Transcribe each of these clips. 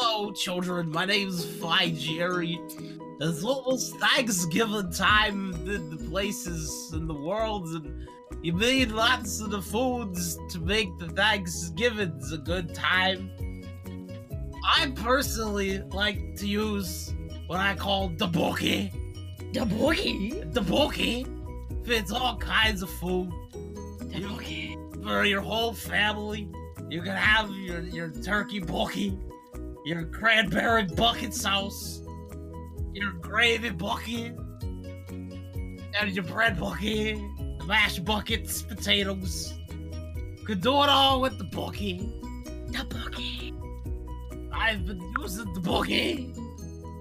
Hello, children. My name's Fly Jerry. It's almost Thanksgiving time in the places in the world, and you made lots of the foods to make the Thanksgivings a good time. I personally like to use what I call the bookie. The boogie. The bookie fits all kinds of food. The boogie. for your whole family. You can have your, your turkey bookie, your cranberry bucket sauce, your gravy bucket, and your bread bucket, the mashed buckets, potatoes. You can do it all with the bucket. The bucket. I've been using the bucket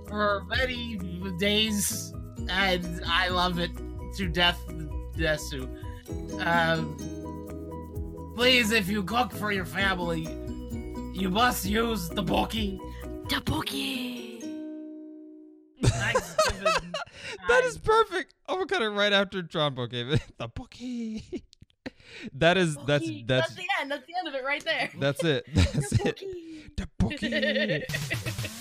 for many days, and I love it to death, Desu. Um, please, if you cook for your family, you must use the bookie. The boogie. Thanksgiving That perfect. I'm gonna cut it right after Tron book gave the bookie. that is that's Boogie. that's the end. That's the end of it right there. that's it. That's the it. boogie. The bookie.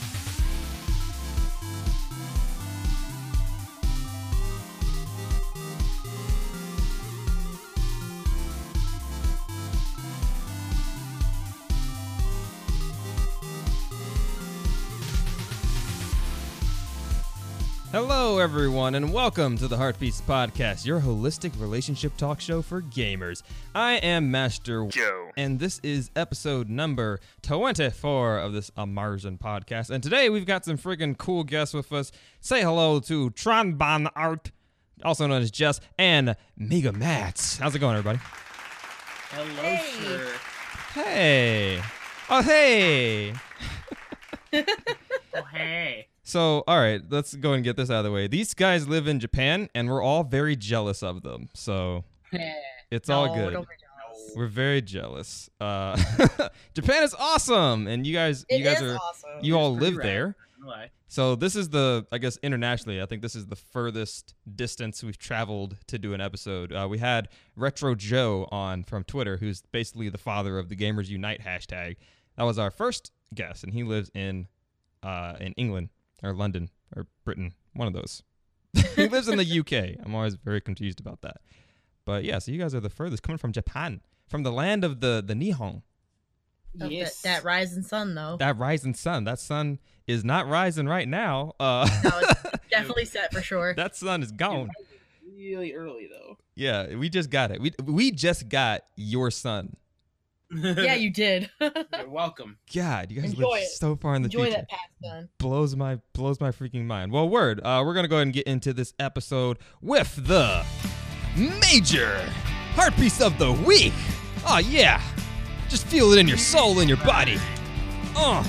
Hello, everyone, and welcome to the Heartbeats Podcast, your holistic relationship talk show for gamers. I am Master Joe, and this is episode number 24 of this Amarzen podcast. And today we've got some friggin' cool guests with us. Say hello to Tron Bonne Art, also known as Jess, and Mega Mats. How's it going, everybody? Hello, Hey. sir. Hey. Oh, hey. Oh, hey. So, all right, let's go and get this out of the way. These guys live in Japan, and we're all very jealous of them. So, it's all good. don't. We're very jealous. Uh, Japan is awesome, and you guys, It you guys are, awesome. you all live rad. there. So this is the, I guess, internationally, I think this is the furthest distance we've traveled to do an episode. Uh, we had Retro Joe on from Twitter, who's basically the father of the Gamers Unite hashtag. That was our first guest, and he lives in, uh, in England or London or Britain, one of those. he lives in the UK. I'm always very confused about that. But yeah, so you guys are the furthest coming from Japan, from the land of the the Nihon, Of yes. that, that rising sun, though. that rising sun. That sun is not rising right now. Uh, No, it's definitely set for sure. that sun is gone. really early though. Yeah, we just got it. We we just got your son. Yeah, you did. You're welcome. God, you guys Enjoy live it. so far in the Enjoy future. that past sun. Blows my blows my freaking mind. Well, word. Uh, we're gonna go ahead and get into this episode with the major heart piece of the week. Oh yeah, just feel it in your soul and your body. Oh,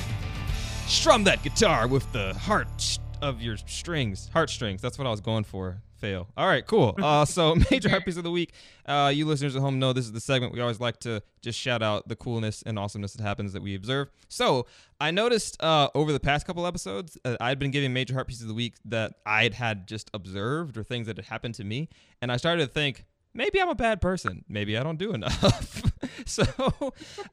strum that guitar with the heart of your strings, heartstrings. That's what I was going for. Fail. All right, cool. Uh, so major heartpiece of the week. Uh, you listeners at home know this is the segment we always like to just shout out the coolness and awesomeness that happens that we observe. So I noticed uh, over the past couple episodes, uh, I'd been giving major heartpieces of the week that I'd had just observed or things that had happened to me, and I started to think maybe I'm a bad person. Maybe I don't do enough. so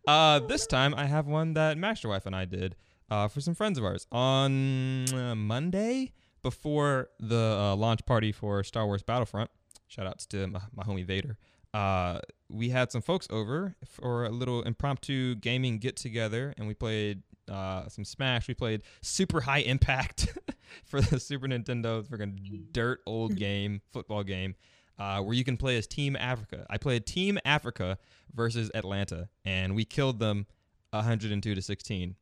uh, this time I have one that Master Wife and I did uh, for some friends of ours on Monday before the uh, launch party for Star Wars Battlefront. Shout outs to my, my homie Vader. Uh, we had some folks over for a little impromptu gaming get together, and we played uh, some Smash. We played Super High Impact for the Super Nintendo. Freaking dirt old game, football game, uh, where you can play as Team Africa. I played Team Africa versus Atlanta, and we killed them 102 to 16.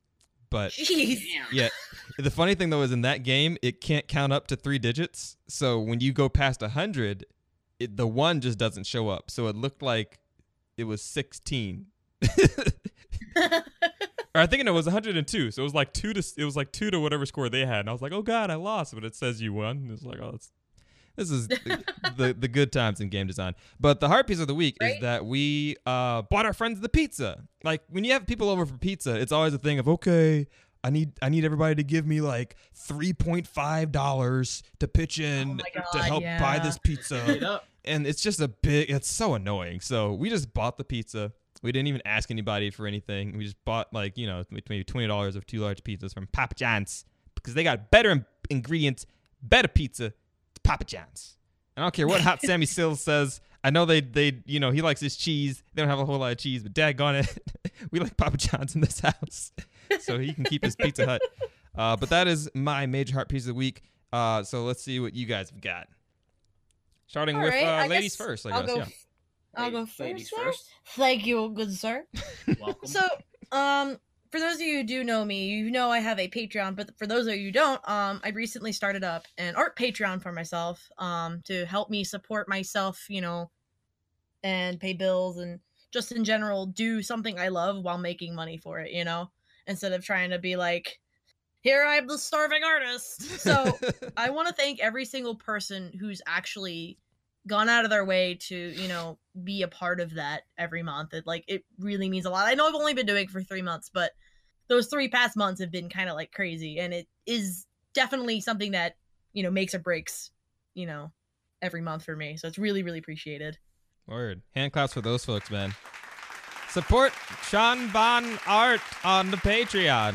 But Jeez. Yeah, the funny thing though is in that game it can't count up to three digits. So when you go past hundred, the one just doesn't show up. So it looked like it was sixteen. or I think it was 102. So it was like two to it was like two to whatever score they had. And I was like, oh god, I lost, but it says you won. It's like, oh, it's, this is the, the the good times in game design. But the heart piece of the week is that we uh, bought our friends the pizza. Like when you have people over for pizza, it's always a thing of okay. I need I need everybody to give me like three point five dollars to pitch in my to God, help buy this pizza and it's just a big it's so annoying so we just bought the pizza We didn't even ask anybody for anything. We just bought like you know maybe twenty dollars of two large pizzas from Papa John's because they got better ingredients, better pizza. It's Papa John's. I don't care what Hot Sammy Sills says. I know they they you know he likes his cheese. They don't have a whole lot of cheese, but daggone it, we like Papa John's in this house, so he can keep his Pizza Hut. Uh, but that is my major heart piece of the week. Uh, so let's see what you guys have got. Starting All with right, uh, I ladies first, I I'll guess. go. yeah. I'll go Ladies- first. ladies first. Thank you, good sir. Welcome. So, um, for those of you who do know me, you know I have a Patreon. But for those of you who don't, um, I recently started up an art Patreon for myself, um, to help me support myself, you know, and pay bills and just in general do something I love while making money for it, you know, instead of trying to be like, here I'm the starving artist. So I want to thank every single person who's actually gone out of their way to, you know, be a part of that every month. It like it really means a lot. I know I've only been doing it for 3 months, but those 3 past months have been kind of like crazy and it is definitely something that, you know, makes or breaks, you know, every month for me. So it's really really appreciated. Word. Hand claps for those folks, man. Support Sean Bon Art on the Patreon.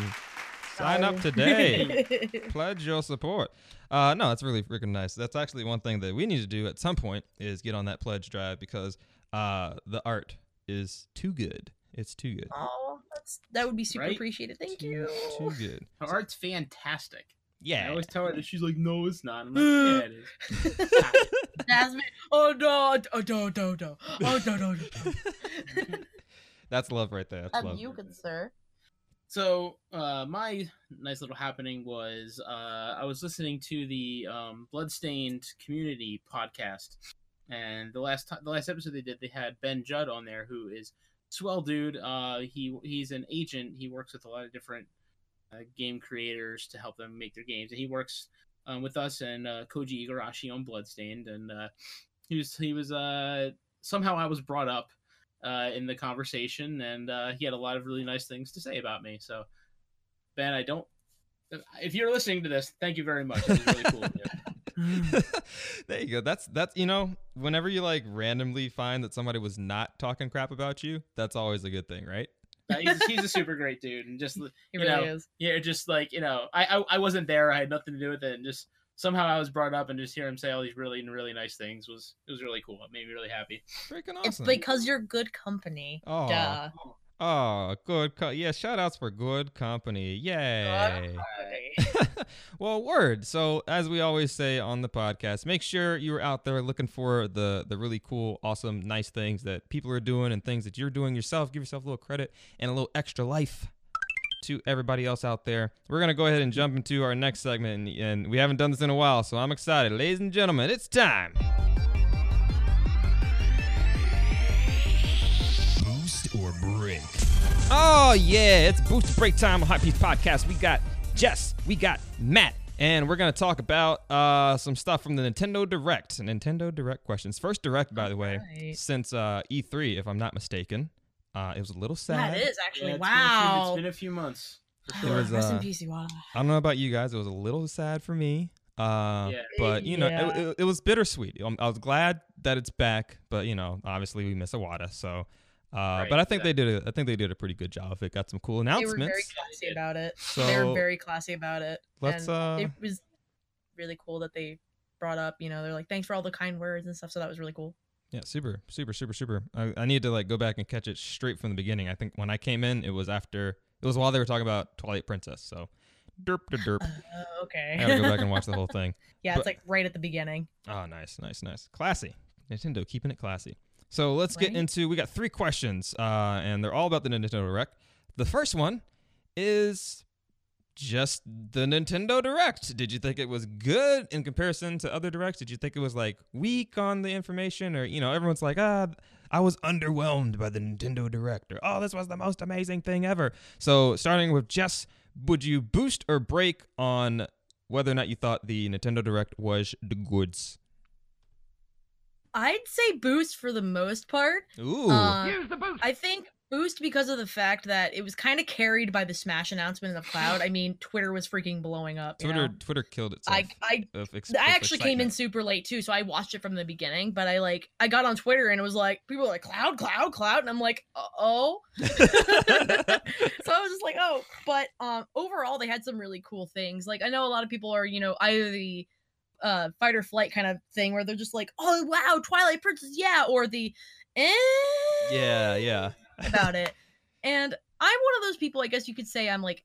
Sign up today. Pledge your support. Uh, no, that's really freaking nice. That's actually one thing that we need to do at some point is get on that pledge drive because uh, the art is too good. It's too good. oh, that's that would be super Right? appreciated. Thank Too, you. too good. Her art's fantastic. Yeah. I always tell her that she's like, no, it's not. I'm like, yeah, it is. Jasmine. Oh no, oh no, no, no. Oh no, no, no. That's love right there. That's Have love. you, good sir. So, uh, my nice little happening was uh, I was listening to the um, Bloodstained Community podcast, and the last time, the last episode they did, they had Ben Judd on there, who is swell dude. Uh, he he's an agent. He works with a lot of different uh, game creators to help them make their games, and he works um, with us and uh, Koji Igarashi on Bloodstained, and uh, he was he was somehow I was brought up uh, in the conversation, and uh, he had a lot of really nice things to say about me. So, Ben, I don't. If you're listening to this, thank you very much. It was really cool. there you go. That's that's you know, whenever you like randomly find that somebody was not talking crap about you, that's always a good thing, right? He's, he's a super great dude, and just He you really know, is. yeah, just like you know, I, I I wasn't there. I had nothing to do with it, and just somehow I was brought up, and just hear him say all these really really nice things was it was really cool. It made me really happy. Freaking awesome. It's because you're good company. Oh, Duh. oh, good. Co- yeah, shout outs for good company. Yay. well, word. So, as we always say on the podcast, make sure you're out there looking for the the really cool, awesome, nice things that people are doing and things that you're doing yourself. Give yourself a little credit and a little extra life to everybody else out there. We're going to go ahead and jump into our next segment and, and we haven't done this in a while, so I'm excited. Ladies and gentlemen, it's time. Boost or break. Oh yeah, it's Boost Break Time on Hot Piece Podcast. We got Jess, we got Matt, and we're gonna talk about uh, some stuff from the Nintendo Direct. Nintendo Direct questions. First Direct, by the way, Alright. since uh, E3, if I'm not mistaken. Uh, it was a little sad. That is actually Yeah, it's wow. Been few, it's been a few months. For It sure. was, Rest in uh, peace, Iwata. I don't know about you guys. It was a little sad for me. Uh, Yeah. But you know, Yeah. it, it, it was bittersweet. Um, I was glad that it's back, but you know, obviously we miss Iwata. So, uh, Right, but I think they did. A, I think they did a pretty good job of it. Got some cool announcements. They were very classy about it. So they were very classy about it. let's, and uh, it was really cool that they brought up, you know, they're like, thanks for all the kind words and stuff. So that was really cool. Yeah, super, super, super, super. I, I need to like go back and catch it straight from the beginning. I think when I came in, it was after it was while they were talking about Twilight Princess. So, derp to derp. Uh, okay. I gotta go back and watch the whole thing. yeah, but- it's like right at the beginning. Oh, nice, nice, nice. Classy. Nintendo keeping it classy. So let's get into. We got three questions, uh, and they're all about the Nintendo Direct. The first one is just the Nintendo Direct. Did you think it was good in comparison to other directs? Did you think it was like weak on the information, or you know, everyone's like, ah, I was underwhelmed by the Nintendo Direct, or oh, this was the most amazing thing ever. So starting with Jess, would you boost or break on whether or not you thought the Nintendo Direct was the goods? I'd say boost for the most part. Ooh. Uh, I think Boost because of the fact that it was kind of carried by the Smash announcement in the cloud. I mean, Twitter was freaking blowing up. Twitter know? Twitter killed itself. I I of I actually came in super late too, so I watched it from the beginning. But I like I got on Twitter and it was like people were like cloud, cloud, cloud, and I'm like, oh. so I was just like, oh. But um, overall, they had some really cool things. Like I know a lot of people are, you know, either the uh fight or flight kind of thing where they're just like, oh wow, Twilight Princess, yeah, or the eh yeah, yeah. About it. And I'm one of those people, I guess you could say I'm like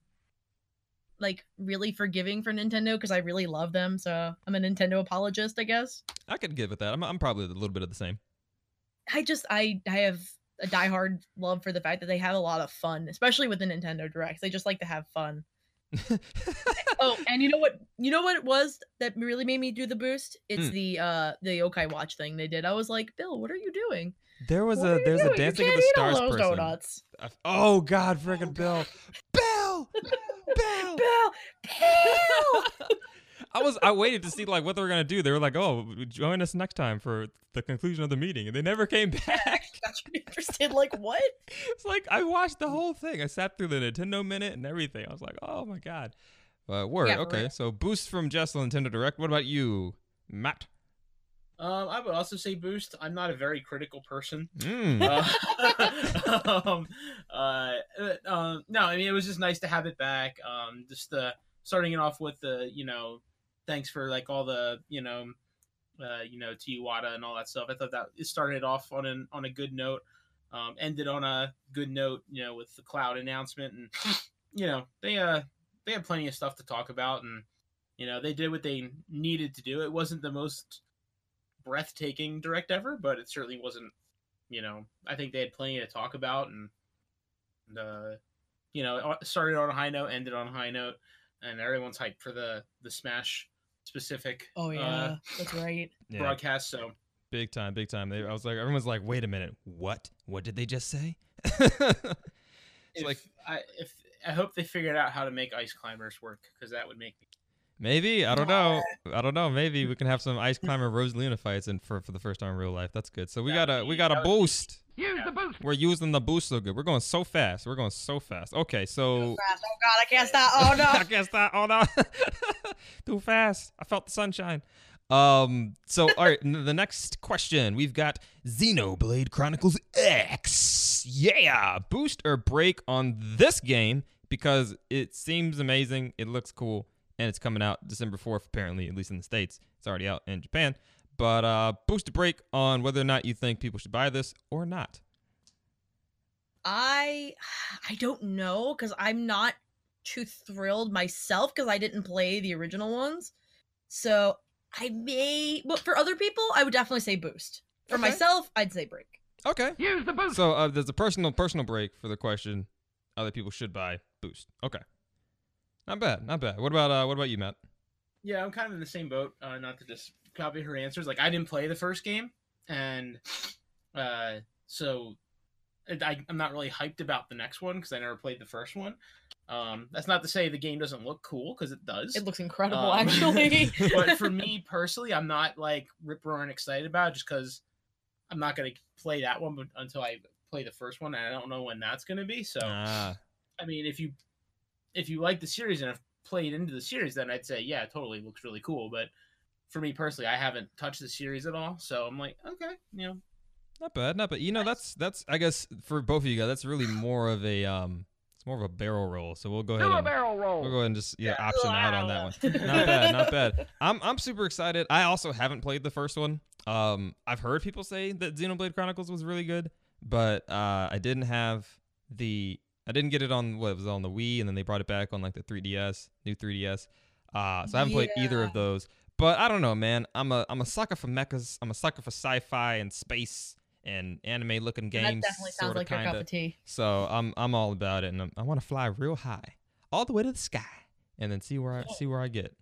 like really forgiving for Nintendo because I really love them. So I'm a Nintendo apologist, I guess. I could give with that. I'm, I'm probably a little bit of the same. I just I I have a diehard love for the fact that they have a lot of fun, especially with the Nintendo Directs. They just like to have fun. Oh, and you know what? You know what it was that really made me do the boost? It's Hmm. the uh the Yokai Watch thing they did. I was like, Bill, what are you doing? There was What a there's a doing? Dancing of the stars person. donuts. Oh God, oh, freaking Bill, Bill, Bill. Bill, Bill. I was I waited to see like what they were gonna do. They were like, "Oh, join us next time for the conclusion of the meeting," and they never came back. Got you interested? Like what? it's like I watched the whole thing. I sat through the Nintendo minute and everything. I was like, "Oh my God." But word, Yeah, okay. real. So boost from Jess Nintendo Direct. What about you, Matt? Um, I would also say boost. I'm not a very critical person. Mm. Uh, um, uh, no, I mean it was just nice to have it back. Um, just uh, starting it off with the you know, thanks for like all the you know, uh, you know, to Iwata and all that stuff. I thought that it started off on an on a good note, um, ended on a good note. You know, with the cloud announcement and you know they uh they had plenty of stuff to talk about and you know they did what they needed to do. It wasn't the most breathtaking direct ever, but it certainly wasn't. You know, I think they had plenty to talk about, and, and uh, you know, it started on a high note, ended on a high note, and everyone's hyped for the the Smash specific. Oh uh, yeah, that's right. Broadcast. So big time, big time. They, I was like, everyone's like, "Wait a minute, what? What did they just say?" it's if like I if I hope they figured out how to make ice climbers work because that would make me. Maybe I don't know. I don't know. Maybe we can have some ice climber Rosalina fights and for for the first time in real life. That's good. So we got a we got a that would be- boost. Use the boost. We're using the boost so good. We're going so fast. We're going so fast. Okay, so Fast. Oh god, I can't stop. Oh no. I can't stop. Oh no, too fast. I felt the sunshine. Um. So, all right. The next question we've got Xenoblade Chronicles X. Yeah, boost or break on this game because it seems amazing. It looks cool, and it's coming out December fourth. Apparently, at least in the states, it's already out in Japan. But uh, boost or break on whether or not you think people should buy this or not. I I don't know because I'm not too thrilled myself because I didn't play the original ones. So I may, but for other people, I would definitely say boost. For Okay. myself, I'd say break. Okay. Use the boost. So uh, there's a personal personal break for the question. Other people should buy boost. Okay. Not bad. Not bad. What about uh what about you, Matt? Yeah, I'm kind of in the same boat. Uh, not to just copy her answers. Like I didn't play the first game, and uh, so I, I'm not really hyped about the next one because I never played the first one. Um, that's not to say the game doesn't look cool because it does. It looks incredible, Um, actually. but for me personally, I'm not like rip roaring excited about it just because I'm not gonna play that one until I play the first one, and I don't know when that's gonna be. So Ah, I mean, if you if you like the series and have played into the series, then I'd say yeah, it totally looks really cool. But for me personally, I haven't touched the series at all, so I'm like, okay, you know, not bad. Not bad. You know, that's that's I guess for both of you guys, that's really more of a um it's more of a barrel roll. So we'll go ahead Do a and barrel roll. we'll go ahead and just yeah, option out on that one. Not bad, not bad. I'm I'm super excited. I also haven't played the first one. Um, I've heard people say that Xenoblade Chronicles was really good, but uh, I didn't have the I didn't get it on what it was on the Wii, and then they brought it back on like the 3DS, new 3DS. Uh, so I haven't played either of those. But I don't know, man. I'm a I'm a sucker for mechas. I'm a sucker for sci-fi and space and anime looking games. that definitely sounds like your cup kinda. of tea. So I'm I'm all about it, and I'm, I want to fly real high, all the way to the sky, and then see where I see where I get.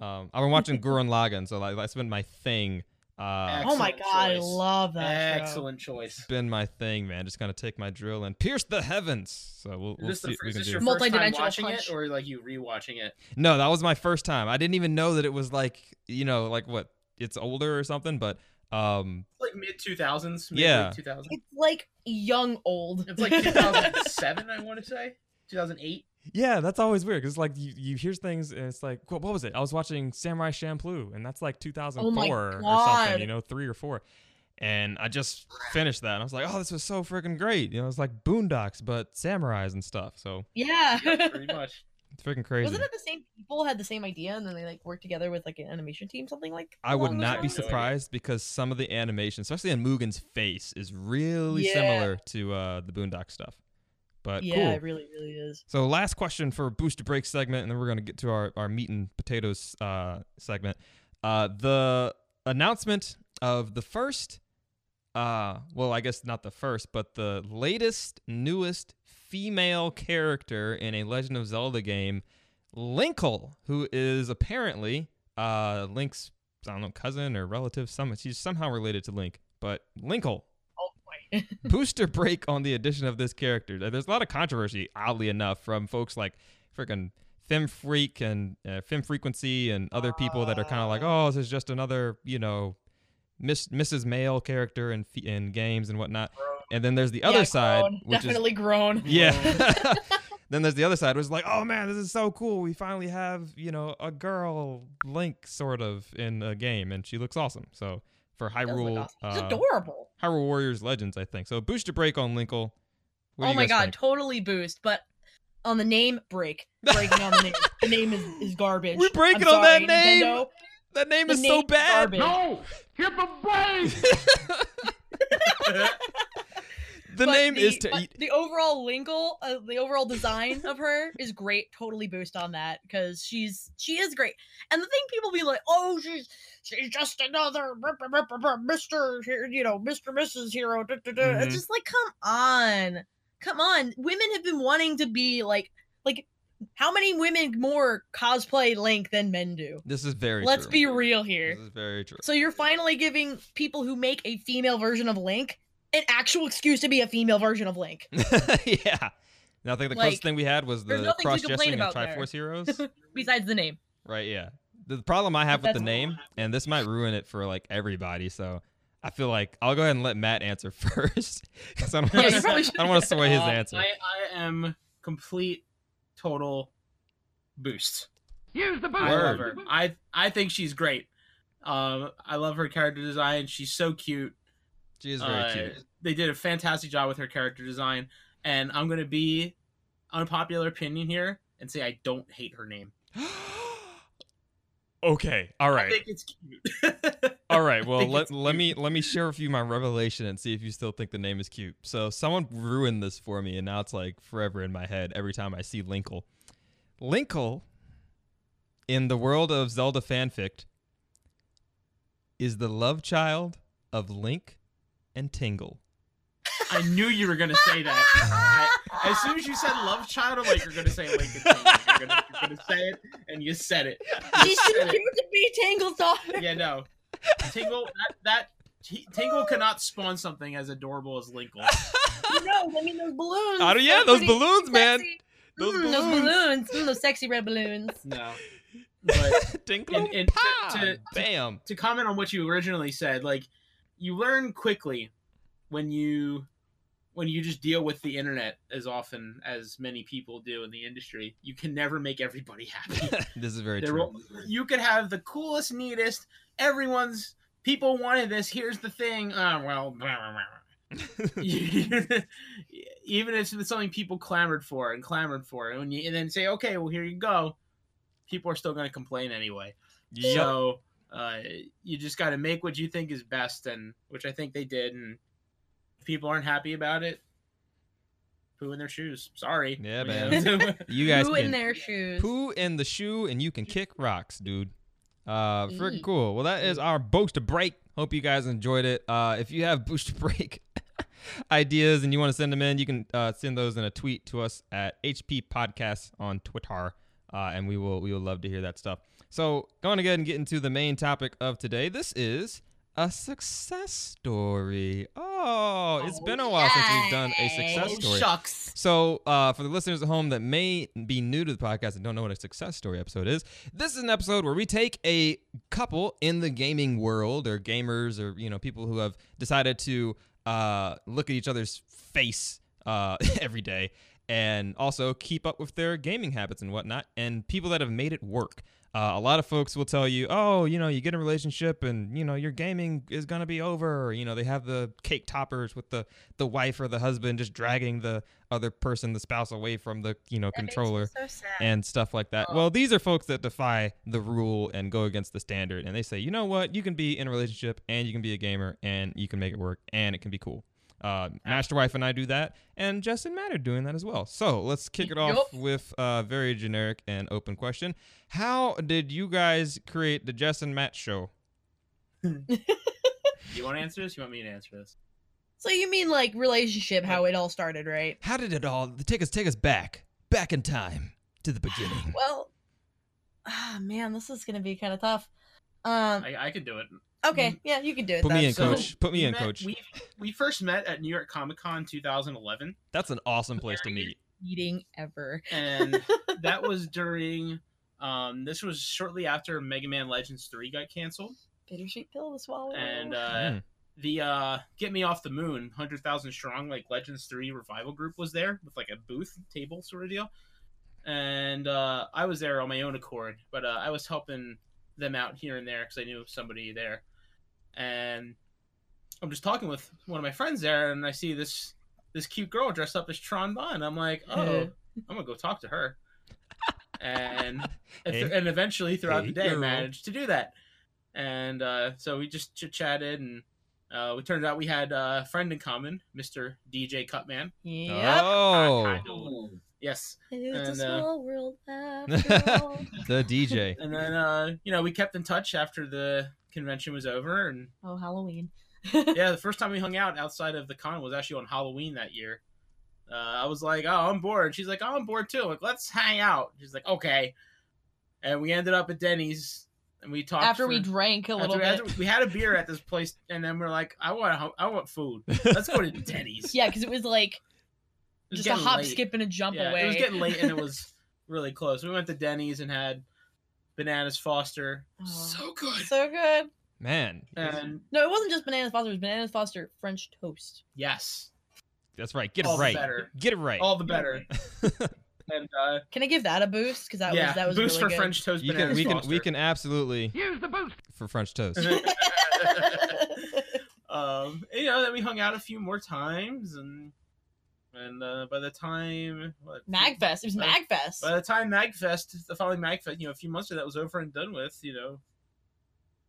Um, I've been watching Gurren Lagann, so like that's been my thing. Uh, Oh my Excellent god, I love that. show. excellent choice. it's been my thing, man. Just gonna take my drill and pierce the heavens. So we'll, we'll this, see the, what we is can this do. your first time watching punch. it, or like you rewatching it? No, that was my first time. I didn't even know that it was like you know like what it's older or something, but Um, like mid two thousands. Yeah. 2000. It's like young old. It's like two thousand seven. I want to say two thousand eight. Yeah, that's always weird because like you, you hear things and it's like what, what was it? I was watching Samurai Champloo and that's like 2004 or something, you know, three or four. And I just finished that and I was like, oh, this was so freaking great. You know, it's like Boondocks but samurais and stuff. So yeah. Pretty much. it's freaking crazy. Wasn't it the same people had the same idea and then they like worked together with like an animation team, something like? I would not be lines? No surprised because some of the animation, especially on Mugen's face, is really Yeah. similar to uh, the Boondock stuff. But Yeah, cool. it really, really is. So last question for booster break segment, and then we're gonna get to our, our meat and potatoes uh, segment. Uh, the announcement of the first, uh, well, I guess not the first, but the latest, newest female character in a Legend of Zelda game, Linkle, who is apparently uh, Link's I don't know cousin or relative. Some she's somehow related to Link, but Linkle boy. booster break on the addition of this character. There's a lot of controversy, oddly enough, from folks like freaking Fem Freak and uh, Fem Frequency and other people that are kind of like, oh, this is just another, you know, Miss Mrs. Male character in in games and whatnot. And then there's the other Yeah, side, grown. which definitely grown. yeah. then there's the other side, which is like, oh man, this is so cool. We finally have you know a girl Link sort of in a game, and she looks awesome. So for Hyrule, awesome. She's uh, adorable. Hyrule Warriors Legends, I think. So booster break on Linkle. What Oh my god, think? totally boost. But on the name, break. Breaking on the name. The name is, is garbage. We're breaking I'm on that name. Nintendo. That name The is so name's bad. garbage. the But name the- is to eat. The overall Linkle, uh, the overall design of her is great. Totally boost on that because she's she is great. And the thing people be like, oh, she's she's just another Mister, you know, Mister Mrs. Hero. da, da, da." Mhm. It's just like, come on, come on. Women have been wanting to be like like. How many women more cosplay Link than men do? This is very. Let's true. be real here. This is very true. So you're finally giving people who make a female version of Link an actual excuse to be a female version of Link. yeah. Now I think the Like, closest thing we had was the cross dressing of about there. Triforce Heroes. Besides the name. right. Yeah. The problem I have with the name, and this might ruin it for like everybody, so I feel like I'll go ahead and let Matt answer first because I don't want you probably to. I don't want to sway his Uh, answer. I, I am complete, total boost. Use the boost. I love her. I I think she's great. Um, I love her character design. She's so cute. She is very Uh, cute. They did a fantastic job with her character design, and I'm gonna be unpopular opinion here and say I don't hate her name. okay. all right. I think it's cute. all right, Well, let, let me let me share with you my revelation and see if you still think the name is cute. So someone ruined this for me, and now it's like forever in my head every time I see Linkle. Linkle, in the world of Zelda fanfic, is the love child of Link and Tingle. I knew you were gonna say that. I, as soon as you said love child, I'm like, you're gonna say Lincoln. You're gonna, you're gonna say it, and you said it. You She's too said cute it. to be Tingle's daughter. Yeah, no. Tingle, that, that T- Tingle cannot spawn something as adorable as Linkle. No, I mean those balloons. Oh, yeah, They're those pretty balloons, man. Those Mm, balloons. Those balloons. Mm, those sexy red balloons. No. But Tinkle and- and to- Pod. to- to- Bam. to comment on what you originally said, like you learn quickly when you when you just deal with the internet as often as many people do in the industry. You can never make everybody happy. this is very There true. will- you could have the coolest, neatest. Everyone's people wanted this. Here's the thing. Uh, well, even if it's something people clamored for and clamored for, and when you and then say, okay, well here you go, people are still going to complain anyway. Yup. So uh, you just got to make what you think is best, and which I think they did. And if people aren't happy about it, poo in their shoes. Sorry. Yeah, man. You guys Who can in their shoes? poo in the shoe and you can kick rocks, dude. Uh, freaking cool. Well, that is our booster break. Hope you guys enjoyed it. Uh, if you have booster break ideas and you want to send them in, you can uh, send those in a tweet to us at HP Podcasts on Twitter, uh, and we will we will love to hear that stuff. So, going to go ahead and get into the main topic of today. This is a success story. Oh, it's been a while since we've done a success Oh, story. shucks. So, uh, for the listeners at home that may be new to the podcast and don't know what a success story episode is, this is an episode where we take a couple in the gaming world or gamers or you know people who have decided to uh, look at each other's face uh, every day and also keep up with their gaming habits and whatnot, and people that have made it work. Uh, a lot of folks will tell you, oh, you know, you get in a relationship and, you know, your gaming is going to be over. Or, you know, they have the cake toppers with the, the wife or the husband just dragging the other person, the spouse, away from the, you know, That controller so and stuff like that. Oh. Well, these are folks that defy the rule and go against the standard. And they say, you know what? You can be in a relationship and you can be a gamer and you can make it work and it can be cool. Uh, Master Wife and I do that, and Justin Matter doing that as well. So let's kick it off with a very generic and open question. How did you guys create the Justin Matt show? You want to answer this? You want me to answer this? So you mean like relationship, how it all started, right? How did it all take us take us back, back in time to the beginning? Well, ah, man, this is gonna be kind of tough. Um, I, I could do it. Okay, yeah, you can do it. Put me in, So, coach. Put me in, met- coach. We we first met at New York Comic Con 2011, That's an awesome place to meet. Meeting ever. and that was during. Um, this was shortly after Mega Man Legends 3 got canceled, Bittersweet pill to swallow. and uh, Mm. the uh, Get Me Off the Moon 100,000 strong like Legends 3 revival group was there with like a booth table sort of deal, and uh, I was there on my own accord, but uh, I was helping them out here and there because I knew somebody there, and I'm just talking with one of my friends there, and I see this this cute girl dressed up as Tron Bonne. I'm like, oh, I'm gonna go talk to her, and and, Hey. and eventually throughout Hey, the day, I girl. managed to do that, and uh, so we just chit chatted, and uh, we turned out we had a friend in common, Mr. DJ Cutman. Yep. Oh, Yes, It's and, a uh, small world after all. the DJ. and then uh, you know we kept in touch after the convention was over, and Oh, Halloween. yeah, the first time we hung out outside of the con was actually on Halloween that year. Uh, I was like, "Oh, I'm bored." She's like, "Oh, I'm bored too." I'm like, let's hang out. She's like, "Okay," and we ended up at Denny's, and we talked After for- we drank a little after- bit. after we had a beer at this place, and then we're like, "I want, I want food. Let's go to Denny's." Yeah, because it was like It was just a hop, late. skip, and a jump Yeah, away. It was getting late, and it was really close. We went to Denny's and had bananas Foster. Oh. So good. so good. Man, And No, it wasn't just bananas Foster. It was bananas Foster French toast. yes, that's right. Get all it the right. better. Get it right. All the better. and uh, Can I give that a boost? Because that yeah, was that was boost really for good. French toast. you can. bananas We can. We can absolutely Use the boost. for French toast. um, you know, then we hung out a few more times, and and uh, by the time what, Magfest. It was By- Magfest. By the time Magfest, the following Magfest, you know, a few months of that was over and done with, you know,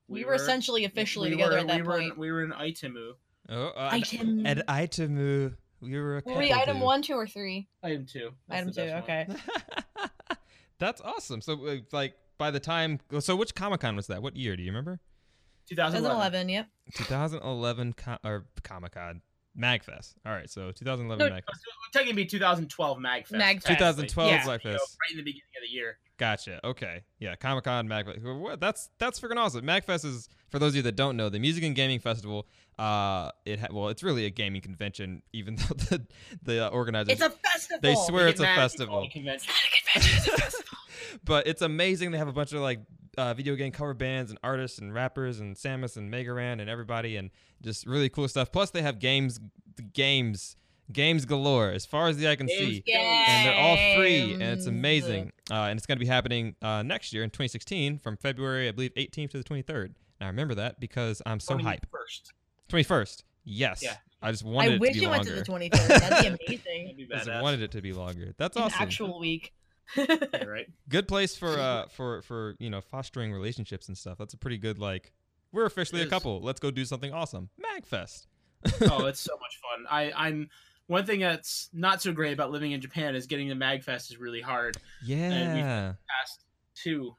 we, were, essentially officially together were, at that we were point. In, we were in Itemu. Oh, uh, Item. At Itemu, we were a Were we item dude. one, two, or three? Item two. That's item two. Okay. That's awesome. So, uh, like, by the time, so which Comic Con was that? What year do you remember? 2011. 2011. Yep. 2011 co- or Comic Con, Magfest. All right, so 2011 No, Magfest. Technically, be 2012 Magfest. Magfest. 2012 Yeah. Magfest. You know, right in the beginning of the year. Gotcha. Okay. Yeah. Comic Con, Magfest. What- That's that's freaking awesome. Magfest is for those of you that don't know the music and gaming festival. Uh, it ha- well, it's really a gaming convention, even though the the uh, organizers It's a festival. they swear it's a mad if you festival. call it a convention. It's a festival. but it's amazing. They have a bunch of like uh, video game cover bands and artists and rappers and Sammus and Mega Ran and everybody and just really cool stuff. Plus, they have games, games, games galore as far as the eye can see. Games. and they're all free and it's amazing uh, and it's going to be happening uh, next year in 2016 from february i believe 18th to the 23rd now i remember that because i'm so hype First. 21st yes Yeah. i just I wanted wish it to be it went to the 23rd. That'd be amazing. That'd be I just wanted it to be longer that's An awesome actual week. Yeah, right. good place for uh for for you know fostering relationships and stuff that's a pretty good like we're officially a couple let's go do something awesome magfest oh, it's so much fun. I, I'm one thing that's not so great about living in Japan is getting to Magfest is really hard. yeah Past two,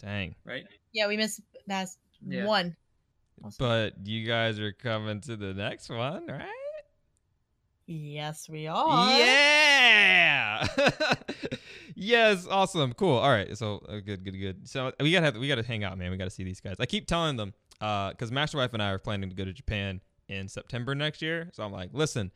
dang right? yeah, we missed past Yeah. one. but you guys are coming to the next one right Yes, we are. Yeah. yes. Awesome. Cool. All right. So uh, good. Good. Good. So we gotta have, we gotta hang out, man. We gotta see these guys. I keep telling them uh, because Master Wife and I are planning to go to Japan in September next year. So I'm like, listen,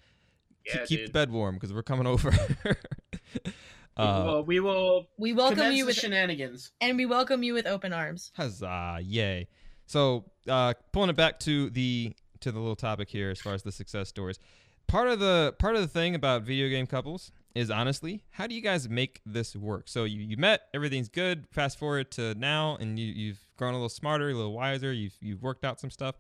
keep- Yeah, keep the bed warm because we're coming over. we, uh, will, we will We welcome you with shenanigans. and we welcome you with open arms. Huzzah! Yay! So, uh, pulling it back to the to the little topic here, as far as the success stories, part of the part of the thing about video game couples is honestly, how do you guys make this work? So you, you met, everything's good. Fast forward to now, and you you've grown a little smarter, a little wiser. You've you've worked out some stuff.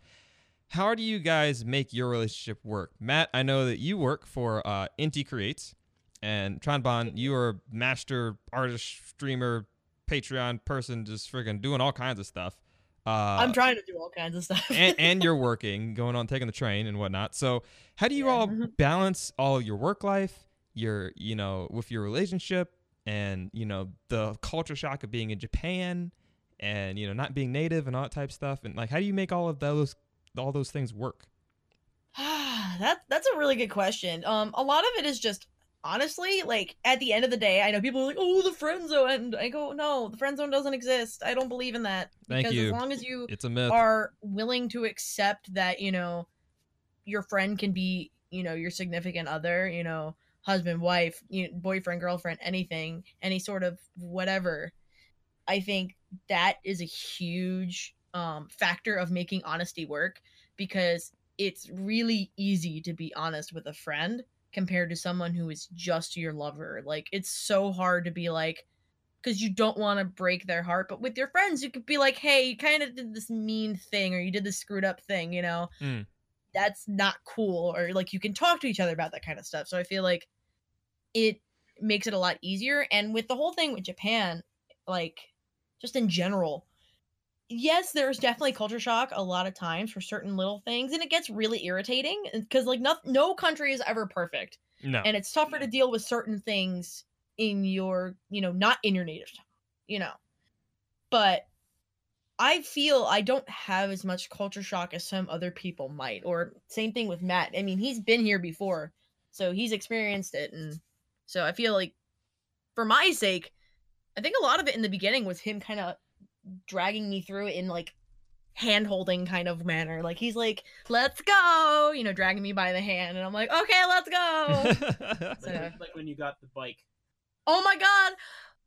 How do you guys make your relationship work? Matt, I know that you work for uh, Inti Creates, and Tron Bonne, you are a master artist, streamer, Patreon person, just freaking doing all kinds of stuff. Uh, I'm trying to do all kinds of stuff. and, and you're working, going on taking the train and whatnot. So, how do you Yeah. all balance all your work life, your you know, with your relationship, and you know the culture shock of being in Japan, and you know not being native and all that type of stuff, and like how do you make all of those all those things work? that that's a really good question. Um, a lot of it is just honestly, like at the end of the day, I know people are like, "Oh, the friend zone," and I go, "No, the friend zone doesn't exist. I don't believe in that." Thank because you. as long as you It's a myth. are willing to accept that, you know, your friend can be, you know, your significant other, you know, husband, wife, you boyfriend, girlfriend, anything, any sort of whatever. I think that is a huge um, factor of making honesty work because it's really easy to be honest with a friend compared to someone who is just your lover. Like it's so hard to be like because you don't want to break their heart, but with your friends you could be like, "Hey, you kind of did this mean thing or you did this screwed up thing, you know." Mm. That's not cool or like you can talk to each other about that kind of stuff. So I feel like it makes it a lot easier and with the whole thing with Japan, like just in general, yes, there's definitely culture shock a lot of times for certain little things, and it gets really irritating because like no no country is ever perfect, no, and it's tougher to deal with certain things in your you know not in your native tongue, you know. But I feel I don't have as much culture shock as some other people might, or same thing with Matt. I mean, he's been here before, so he's experienced it, and so I feel like for my sake, I think a lot of it in the beginning was him kind of dragging me through in like hand holding kind of manner. Like he's like, "Let's go," you know, dragging me by the hand, and I'm like, "Okay, let's go." Like, So- when- like when you got the bike. oh my god,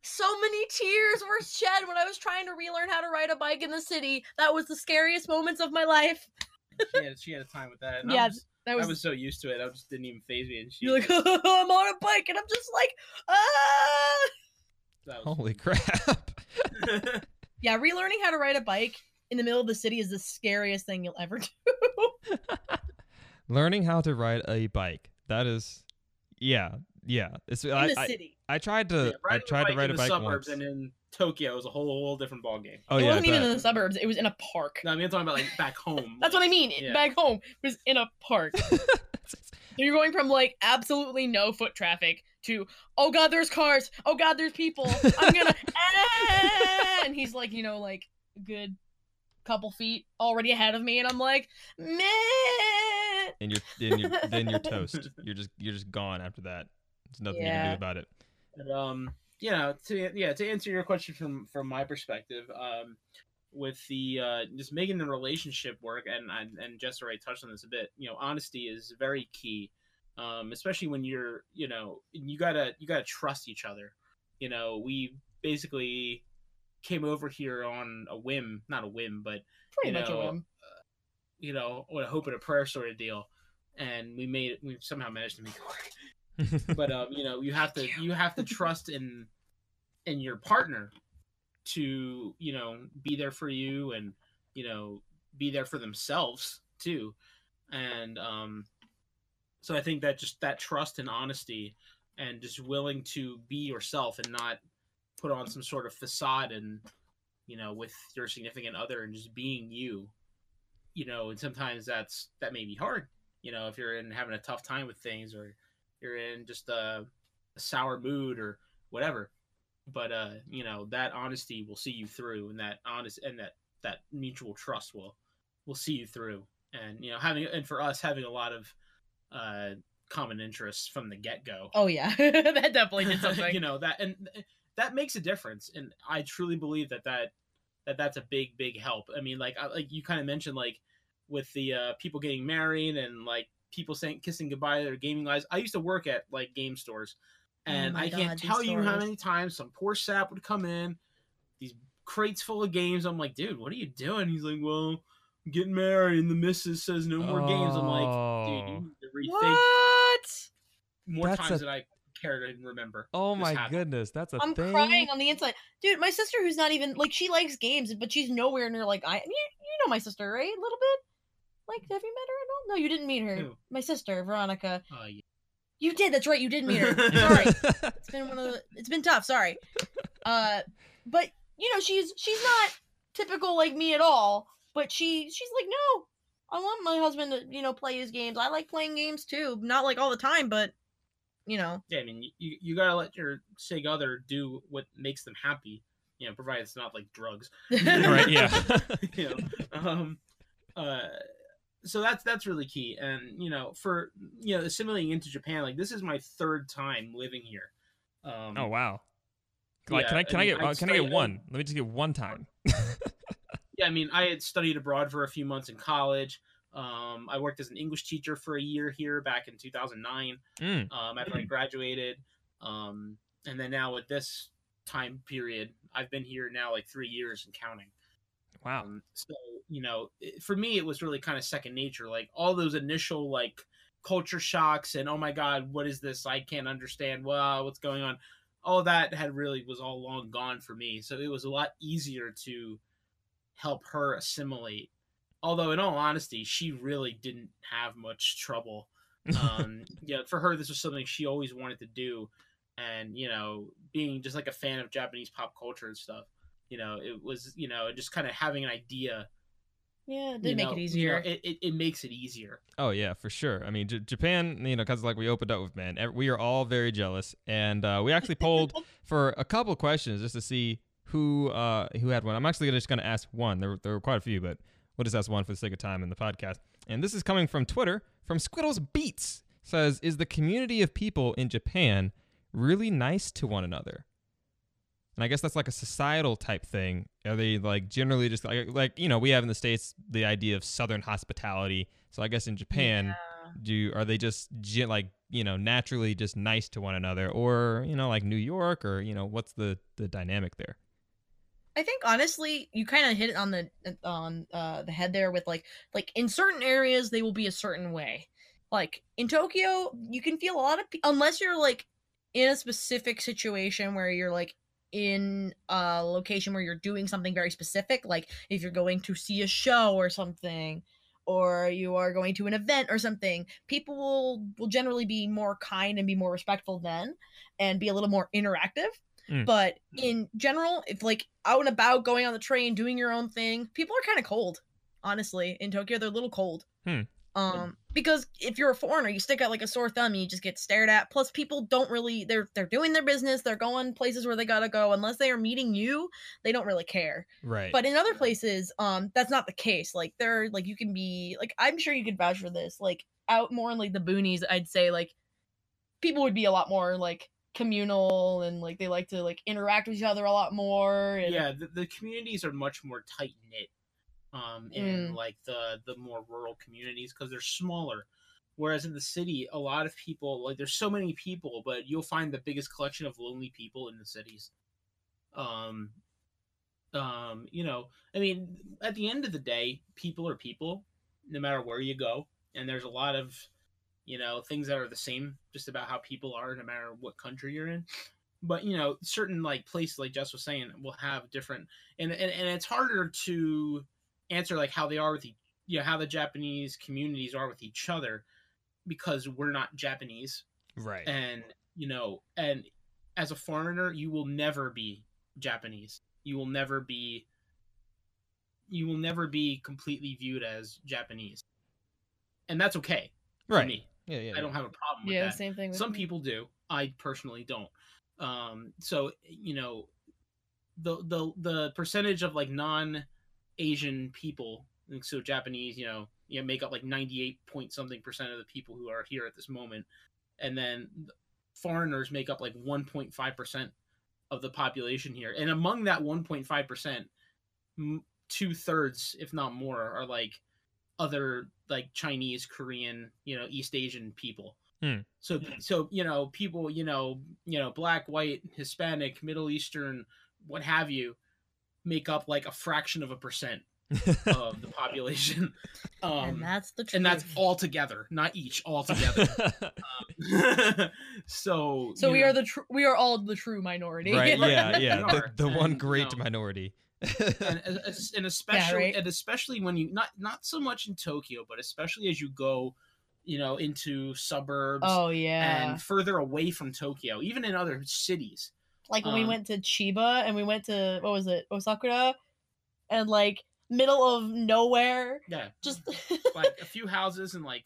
so many tears were shed when I was trying to relearn how to ride a bike in the city. That was the scariest moments of my life. She had she had a time with that. And Yeah, I was, That I was, was so used to it. I just didn't even phase me. And she you're like, I'm on a bike, and I'm just like, ah. was- holy crap! Yeah, relearning how to ride a bike in the middle of the city is the scariest thing you'll ever do. Learning how to ride a bike. That is, yeah, yeah. It's in I, the city. I tried to Yeah, I tried to ride in a the bike suburbs once. and in Tokyo is a whole, whole different ballgame. oh it yeah, wasn't even in the suburbs. It was in a park. No, I mean I'm talking about like back home. That's what I mean. Yeah. Back home it was in a park. So you're going from like absolutely no foot traffic to oh god, there's cars. Oh god, there's people. I'm gonna ah! and he's like you know like a good couple feet already ahead of me, and I'm like meh. and you're then you're then you're toast. You're just you're just gone after that. There's nothing you can do about it. But, um, you know, to yeah, to answer your question from from my perspective, um, with the uh, just making the relationship work, and and, and Jess already touched on this a bit. You know, honesty is very key, um, especially when you're, you know, you gotta you gotta trust each other. You know, we basically came over here on a whim, not a whim, but Pretty you much know, a whim. you know, with a hope and a prayer sort of deal, and we made it. We somehow managed to make it work but um, you know, you have to you have to trust in in your partner to you know be there for you and you know be there for themselves too, and um, so I think that just that trust and honesty and just willing to be yourself and not put on some sort of facade and you know with your significant other and just being you you know and sometimes that's that may be hard you know if you're in having a tough time with things or you're in just a, a sour mood or whatever. But uh you know that honesty will see you through and that honest and that that mutual trust will will see you through. And you know having and for us having a lot of uh common interests from the get-go Oh yeah, that definitely did something. you know that and that makes a difference and i truly believe that that that that's a big big help. I mean, like I- like you kind of mentioned like with the uh, people getting married and like people saying kissing goodbye to their gaming lives. I used to work at like game stores, Oh and my I can't God, these tell you how many times some poor sap would come in, these crates full of games. I'm like, dude, what are you doing? He's like, well, getting married, and the missus says no more games. I'm like, dude, you Oh. need to rethink What? more That's times a- than I care to remember. Oh my happened. goodness, that's a I'm thing. crying on the inside, dude. My sister, who's not even like she likes games, but she's nowhere near like I. You, you know my sister, right? A little bit. Like, have you met her at all? No, you didn't meet her. Who? My sister, Veronica. Oh, yeah. You did. That's right. You did meet her. Sorry. It's been one of the. It's been tough. Sorry. Uh, but you know she's she's not typical like me at all. But she she's like no, I want my husband to you know play his games. I like playing games too. Not like all the time, but you know. Yeah, I mean, you, you gotta let your sig other do what makes them happy. You know, provided it's not like drugs. right? Yeah. you know, um, uh, so that's that's really key. And you know, for you know, assimilating into Japan, like this is my third time living here. Um, oh wow. Like, can I can I I, mean, get I'd uh, can I get studied- one? Let me just get one time. yeah, I mean, I had studied abroad for a few months in college. Um, I worked as an English teacher for a year here back in 2009. Mm. um, after I graduated. Um, and then now with this time period, I've been here now like three years and counting. Wow. Um, so you know, it- for me, it was really kind of second nature. Like all those initial like culture shocks and oh my god, what is this? I can't understand. Wow, what's going on? All that had really was all long gone for me. So it was a lot easier to help her assimilate. Although, in all honesty, she really didn't have much trouble um yeah for her this was something she always wanted to do and you know being just like a fan of japanese pop culture and stuff you know it was you know just kind of having an idea Yeah, it you did make know- it you easier. know, it, it, it makes it easier Oh yeah, for sure. I mean, J- Japan, you know, because like we opened up with man, we are all very jealous, and uh, we actually polled for a couple questions just to see who uh, who had one. I'm actually just going to ask one. There, were- there were quite a few, but we'll just ask one for the sake of time in the podcast. And this is coming from Twitter from Squiddles Beats. Says, is the community of people in Japan really nice to one another? And I guess that's like a societal type thing. Are they like generally just like like you know we have in the states the idea of southern hospitality. So I guess in Japan, Yeah. do are they just like you know naturally just nice to one another, or you know like New York, or you know what's the the dynamic there? I think honestly, you kind of hit it on the on uh, the head there with like like in certain areas they will be a certain way. Like in Tokyo, you can feel a lot of unless you're like in a specific situation where you're like in a location where you're doing something very specific, like if you're going to see a show or something or you are going to an event or something, people will will generally be more kind and be more respectful then and be a little more interactive. Mm. But in general, if like out and about, going on the train, doing your own thing, people are kind of cold. Honestly, in Tokyo, they're a little cold. Hmm. Um, because if you're a foreigner, you stick out like a sore thumb, and you just get stared at. Plus, people don't really they're they're doing their business, they're going places where they gotta go. Unless they are meeting you, they don't really care. Right. But in other places, um, that's not the case. Like there, like you can be like I'm sure you could vouch for this. Like out more in like the boonies, I'd say like people would be a lot more like communal and like they like to like interact with each other a lot more. And, yeah the, the communities are much more tight knit um in Mm. like the the more rural communities because they're smaller whereas in the city a lot of people like there's so many people but you'll find the biggest collection of lonely people in the cities um um you know i mean at the end of the day people are people no matter where you go and there's a lot of you know things that are the same just about how people are no matter what country you're in. But you know certain like places like jess was saying will have different and and, and it's harder to answer like how they are with each you know how the japanese communities are with each other because we're not japanese. Right. and you know and as a foreigner you will never be japanese. You will never be you will never be completely viewed as japanese. And that's okay for right. me Yeah. Yeah. i don't have a problem with yeah, that same thing. With some me. people do i personally don't um so you know the the the percentage of like non asian people so japanese you know you know, make up like 98 point something percent of the people who are here at this moment and then foreigners make up like 1.5 percent of the population here and among that 1.5 percent two thirds, if not more, are like other like Chinese, Korean, you know, East Asian people. Hmm. So so you know people you know you know black, white, Hispanic, Middle Eastern, what have you, make up like a fraction of a percent of the population. Um, and that's the truth. and that's all together, not each, all together. so So we know, are the tr- we are all the true minority. right? Yeah, yeah. The, the one great no. minority. And, and- and especially right. and especially when you not not so much in Tokyo, but especially as you go, you know, into suburbs Oh yeah. and further away from Tokyo, even in other cities. like when we um, went to Chiba and we went to what was it Osakura, and like middle of nowhere, Yeah, just like a few houses and like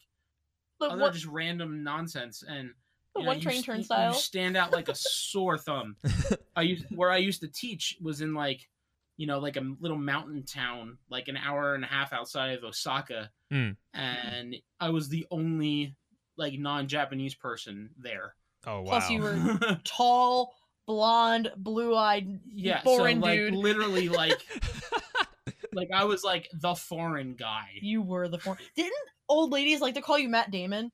the other one, just random nonsense and the you know, one you train st- you turnstile. stand out like a sore thumb. I used where I used to teach was in like, you know, like a little mountain town, like an hour and a half outside of Osaka, Hmm. and I was the only like non-Japanese person there. Oh wow. Plus you were tall, blonde, blue-eyed, yeah, foreign so like dude. literally like like I was like the foreign guy. You were the foreign. Didn't old ladies like to call you Matt Damon?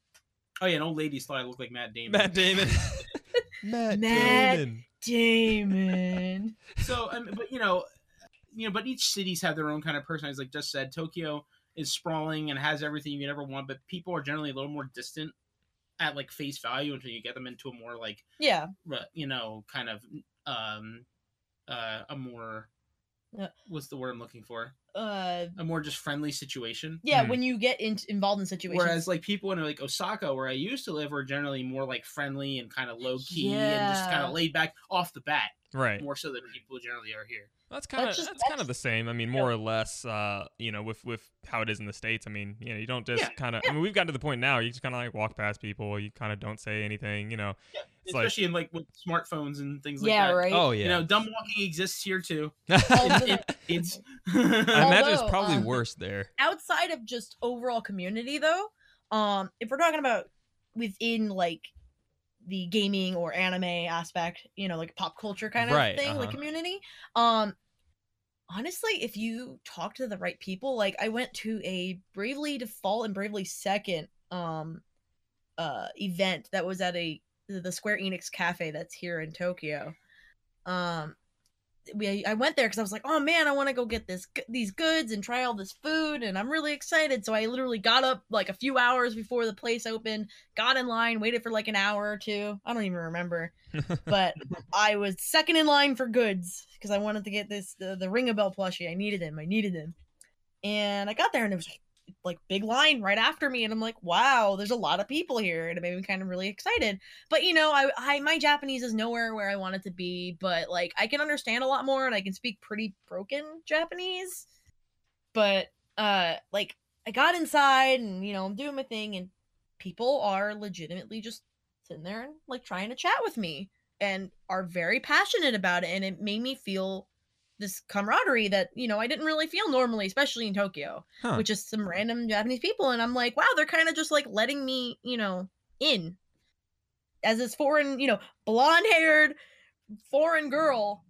Oh yeah, and old ladies thought I looked like Matt Damon. Matt Damon. Matt, Matt- Damon. Damon. so um, but you know you know but each cities have their own kind of personality like just said tokyo is sprawling and has everything you ever want but people are generally a little more distant at like face value until you get them into a more like Yeah. re- you know kind of um uh a more Yeah. what's the word i'm looking for Uh. a more just friendly situation Yeah. Hmm. When you get in, involved in situations. Whereas like people in like Osaka, where I used to live, were generally more like friendly and kind of low key and just kind of laid back off the bat, Right. more so than people generally are here. That's kind of That's that's, kind of the same. I mean, more or less, uh, you know, with with how it is in the states. I mean, you know, you don't just Yeah, kind of. I mean, we've gotten to the point now. You just kind of like walk past people. You kind of don't say anything. You know. It's like- especially in like with smartphones and things like yeah. that. Right. Oh yeah. You know, dumb walking exists here too. It- it- it's I imagine it's probably um, worse there. outside of just overall community though um if we're talking about within like the gaming or anime aspect you know like pop culture kind of Right, thing like uh-huh. community um honestly if you talk to the right people like i went to a bravely default and bravely second um uh event that was at a the square enix cafe that's here in tokyo um we I went there because I was like, oh man, I want to go get this these goods and try all this food, and I'm really excited. So I literally got up like a few hours before the place opened, got in line, waited for like an hour or two. I don't even remember, but I was second in line for goods because I wanted to get this the, the Ringabel plushie. I needed them. I needed them, and I got there and it was like, like big line right after me, and I'm like, wow, there's a lot of people here, and it made me kind of really excited. But you know I, I my japanese is nowhere where i want it to be but like i can understand a lot more and i can speak pretty broken japanese. But uh like i got inside and you know i'm doing my thing and people are legitimately just sitting there and like trying to chat with me and are very passionate about it and it made me feel this camaraderie that you know i didn't really feel normally especially in tokyo Huh. with just some random japanese people and i'm like wow they're kind of just like letting me you know in as this foreign, you know, blonde haired foreign girl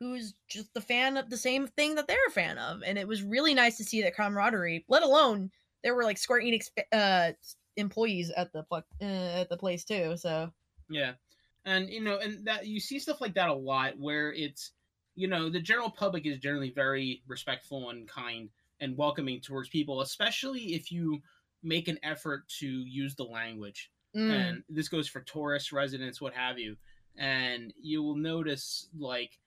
who's just the fan of the same thing that they're a fan of. And it was really nice to see that camaraderie, let alone there were like Square Enix uh, employees at the uh, at the place too. So Yeah, and you know, and that you see stuff like that a lot where it's, you know, the general public is generally very respectful and kind and welcoming towards people, especially if you make an effort to use the language. mm, And this goes for tourists, residents, what have you. And you will notice like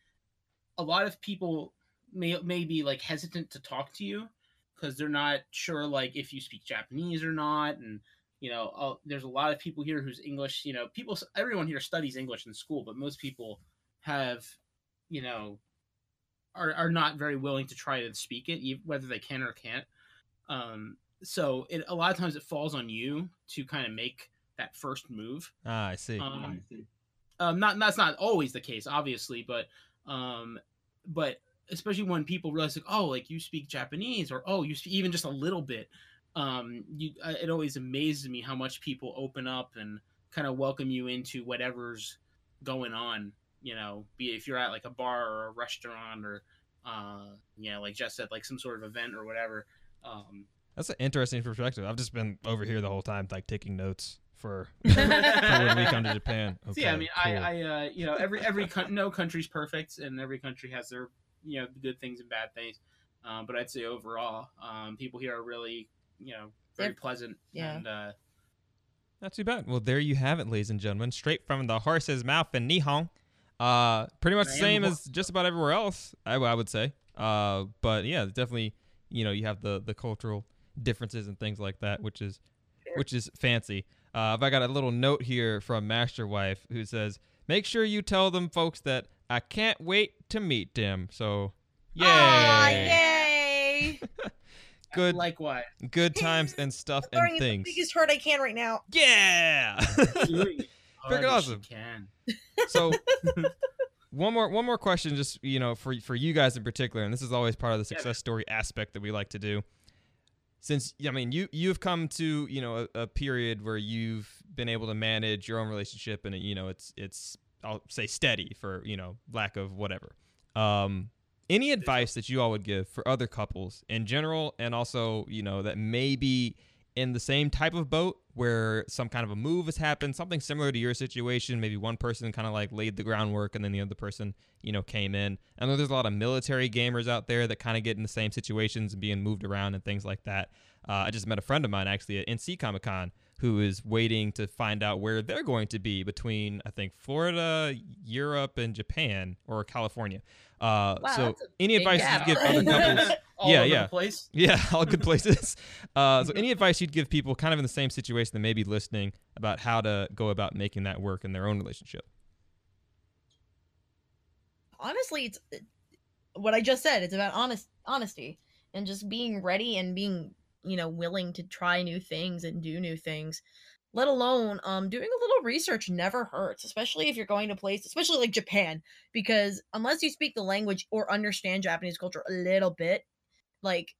a lot of people may may be like hesitant to talk to you because they're not sure like if you speak Japanese or not, and you know uh, there's a lot of people here whose English, you know, people everyone here studies English in school, but most people have, you know, are are not very willing to try to speak it, whether they can or can't. Um, so it a lot of times it falls on you to kind of make that first move. Ah, I see. Um, um, not that's not always the case, obviously, but um, but especially when people realize like, oh, like you speak Japanese, or oh, you speak even just a little bit. Um, you, uh, it always amazes me how much people open up and kind of welcome you into whatever's going on. You know, be if you're at like a bar or a restaurant or uh, you know, like Jess said, like some sort of event or whatever. Um, That's an interesting perspective. I've just been over here the whole time, like taking notes for, for when we come to Japan. so yeah, I mean, cool. I, I, uh, you know, every every coun- no country's perfect, and every country has their, you know, good things and bad things. Um, but I'd say overall, um, people here are really, you know, very Yep. pleasant. Yeah. And, uh, Not too bad. Well, there you have it, ladies and gentlemen. Straight from the horse's mouth in Nihon. Uh, pretty much the same as just about everywhere else, I, I would say. Uh, but yeah, definitely, you know, you have the the cultural differences and things like that, which is which is fancy. Uh, I got a little note here from Master Wife who says, "Make sure you tell them folks that I can't wait to meet them." So, yay, Aw, yay! good likewise. good times and stuff and in the things. biggest hurt I can right now. Yeah. Freaking awesome. Can. So one more one more question just you know for for you guys in particular and this is always part of the Yeah, success story aspect that we like to do. Since I mean you you've come to, you know, a, a period where you've been able to manage your own relationship and you know it's it's I'll say steady for, you know, lack of whatever. Um any advice that you all would give for other couples in general and also, you know, that may be in the same type of boat where some kind of a move has happened, something similar to your situation. Maybe one person kind of like laid the groundwork and then the other person, you know, came in. I know there's a lot of military gamers out there that kind of get in the same situations and being moved around and things like that. Uh, I just met a friend of mine actually at NC Comic Con who is waiting to find out where they're going to be between, I think, Florida, Europe, and Japan or California. Uh, Wow, so, any advice gap. you give other couples? All Yeah, over yeah. The place. Yeah, all good places. Uh, so, any advice you'd give people kind of in the same situation that may be listening about how to go about making that work in their own relationship? honestly it's what i just said it's about honest honesty and just being ready and being you know willing to try new things and do new things let alone um doing a little research never hurts especially if you're going to place especially like japan because unless you speak the language or understand japanese culture a little bit like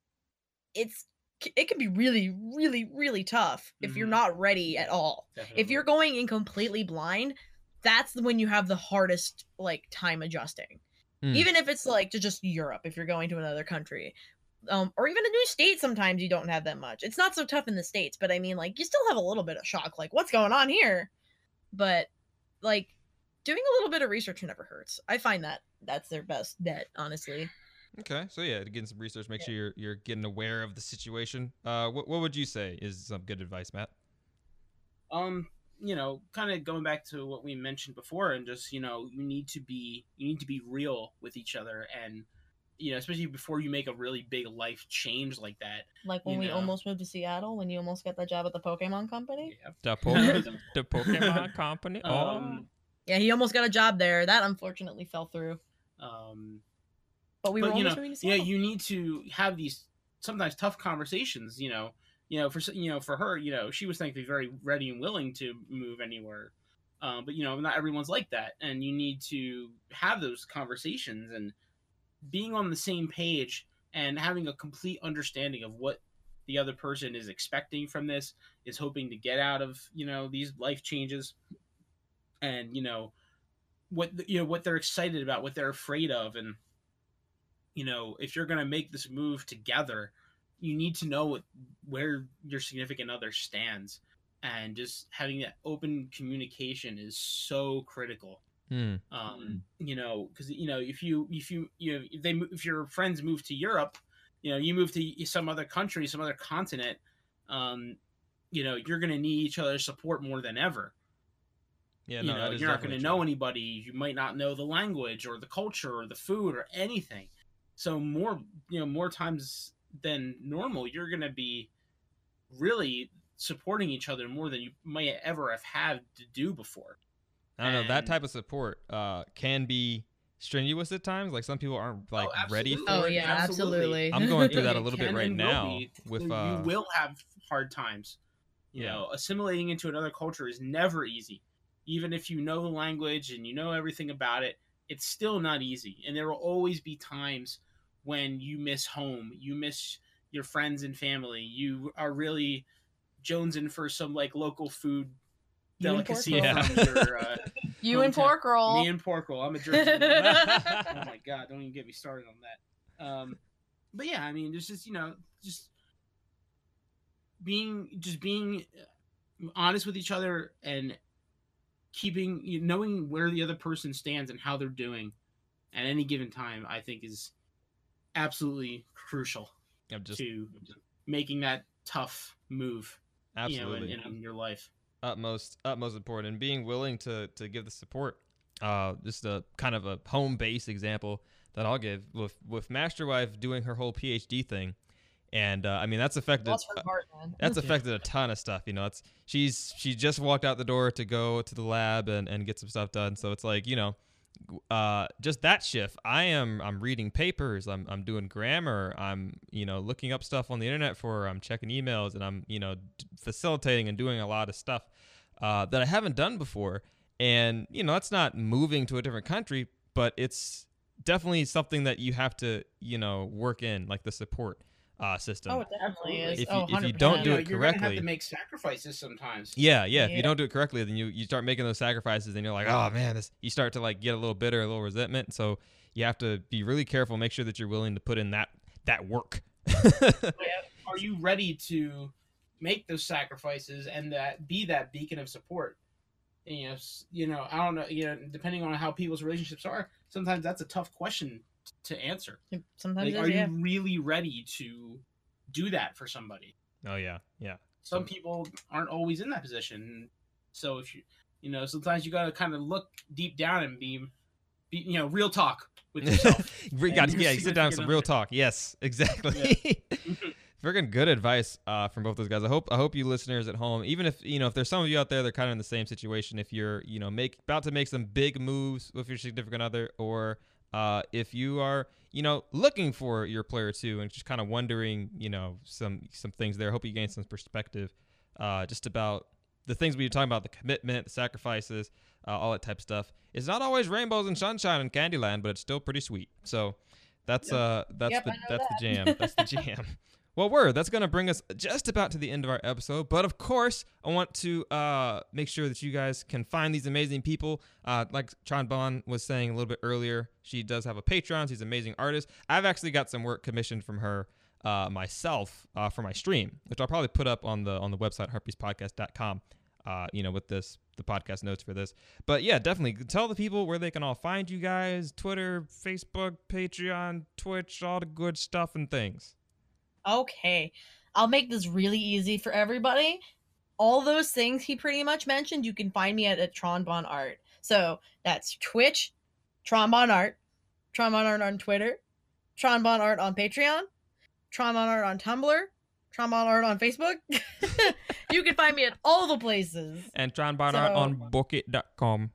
it's it can be really really really tough if you're Mhm. not ready at all Definitely. if you're going in completely blind that's when you have the hardest like time adjusting Mm. even if it's like to just europe if you're going to another country um, or even a new state sometimes you don't have that much. It's not so tough in the states but i mean like you still have a little bit of shock like what's going on here? But like doing a little bit of research never hurts. I find that that's their best bet honestly. Okay, so yeah, getting some research, make sure you're you're getting aware of the situation. Uh, what what would you say is some good advice, Matt? um you know kind of going back to what we mentioned before and just you know you need to be you need to be real with each other and you know especially before you make a really big life change like that like when we know. almost moved to seattle when you almost got that job at the pokemon company yeah. The, po- the Pokemon Company. Oh, um, yeah he almost got a job there that unfortunately fell through um but we were but you almost know moving to Seattle. yeah you need to have these sometimes tough conversations you know you know for you know for her you know she was thankfully very ready and willing to move anywhere um, but you know not everyone's like that and you need to have those conversations and being on the same page and having a complete understanding of what the other person is expecting from this is hoping to get out of you know these life changes. And you know what you know what they're excited about what they're afraid of. And you know if you're going to make this move together you need to know what, where your significant other stands. And just having that open communication is so critical Hmm. um you know because you know if you if you you know if they if your friends move to europe you know you move to some other country some other continent um you know you're going to need each other's support more than ever Yeah, you no, know that is you're not going to true. know anybody you might not know the language or the culture or the food or anything so more you know more times than normal you're going to be really supporting each other more than you might ever have had to do before I don't know. That type of support uh, can be strenuous at times. Like some people aren't like ready for. Oh, it. yeah, absolutely. I'm going through that a little bit right now be. with, you uh, will have hard times. You Yeah. know, assimilating into another culture is never easy. Even if you know the language and you know everything about it, it's still not easy. And there will always be times when you miss home, you miss your friends and family. You are really jonesing for some like local food You and delicacy pork roll. from your uh, you and pork roll me and pork roll. I'm a jerk. oh my god! Don't even get me started on that. Um, but yeah, I mean, there's just you know, just being just being honest with each other and keeping you know, knowing where the other person stands and how they're doing at any given time. I think is absolutely crucial just to making that tough move. absolutely You know, in, in your life. Utmost utmost important and being willing to to give the support. Uh, just a kind of a home base example that I'll give with with Master Wife doing her whole PhD thing, and uh, I mean that's affected. Bless her heart, man. That's affected a ton of stuff. You know, it's she's she just walked out the door to go to the lab and, and get some stuff done. So it's like you know, uh, just that shift. I am I'm reading papers. I'm I'm doing grammar. I'm you know looking up stuff on the internet for. I'm checking emails and I'm you know d- facilitating and doing a lot of stuff uh, that I haven't done before. And you know that's not moving to a different country, but it's definitely something that you have to you know work in like the support uh, system. Oh, it definitely is. If you- oh, if you 100%. don't do You know, it you're gonna have correctly. to make sacrifices sometimes. Yeah, yeah. If you don't do it correctly, then you, you start making those sacrifices, and you're like, oh man, this. You start to like get a little bitter, a little resentment. So you have to be really careful. Make sure that you're willing to put in that that work. are you ready to make those sacrifices and that be that beacon of support and, you know you know i don't know you know depending on how people's relationships are sometimes that's a tough question to answer Sometimes like, are yeah. you really ready to do that for somebody oh yeah, yeah. some people aren't always in that position so if you you know sometimes you got to kind of look deep down and be, be you know real talk with yourself We And got your yeah. You sit down with some real other. talk. Yes, exactly. Friggin' good advice uh, from both those guys. I hope I hope you listeners at home, even if you know if there's some of you out there they're kind of in the same situation, if you're you know make about to make some big moves with your significant other, or uh, if you are you know looking for your player two and just kind of wondering you know some some things there. I hope you gain some perspective uh, just about the things we were talking about, the commitment, the sacrifices, uh, all that type of stuff. It's not always rainbows and sunshine in Candyland, but it's still pretty sweet. So that's uh that's Yep, the that's that. the jam. That's the jam. Well, word. That's gonna bring us just about to the end of our episode. But of course, I want to uh, make sure that you guys can find these amazing people. Uh, like Chan Bon was saying a little bit earlier, she does have a Patreon. She's an amazing artist. I've actually got some work commissioned from her uh, myself uh, for my stream, which I'll probably put up on the on the website heartpiecepodcast.com. Uh, you know, with this the podcast notes for this. But yeah, definitely tell the people where they can all find you guys: Twitter, Facebook, Patreon, Twitch, all the good stuff and things. Okay. I'll make this really easy for everybody. All those things he pretty much mentioned, you can find me at, at Tronbon Art. So that's Twitch, Tronbon Art, Tronbon Art on Twitter, Tronbon Art on Patreon, Tronbon Art on Tumblr, Tronbon Art on Facebook. you can find me at all the places And Tronbon Art So- on Bookit.com.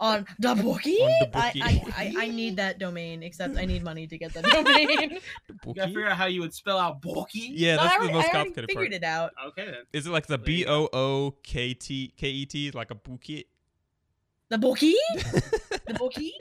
on the bookie. On the I, Bookie. I, I, I need that domain, except I need money to get the domain. you gotta figure out how you would spell out bookie. Yeah, No, I that's already, the most I already complicated figured part. it out. okay then Is it like the There B you go. O O K T K E T, like a bookie? The bookie? the bookie?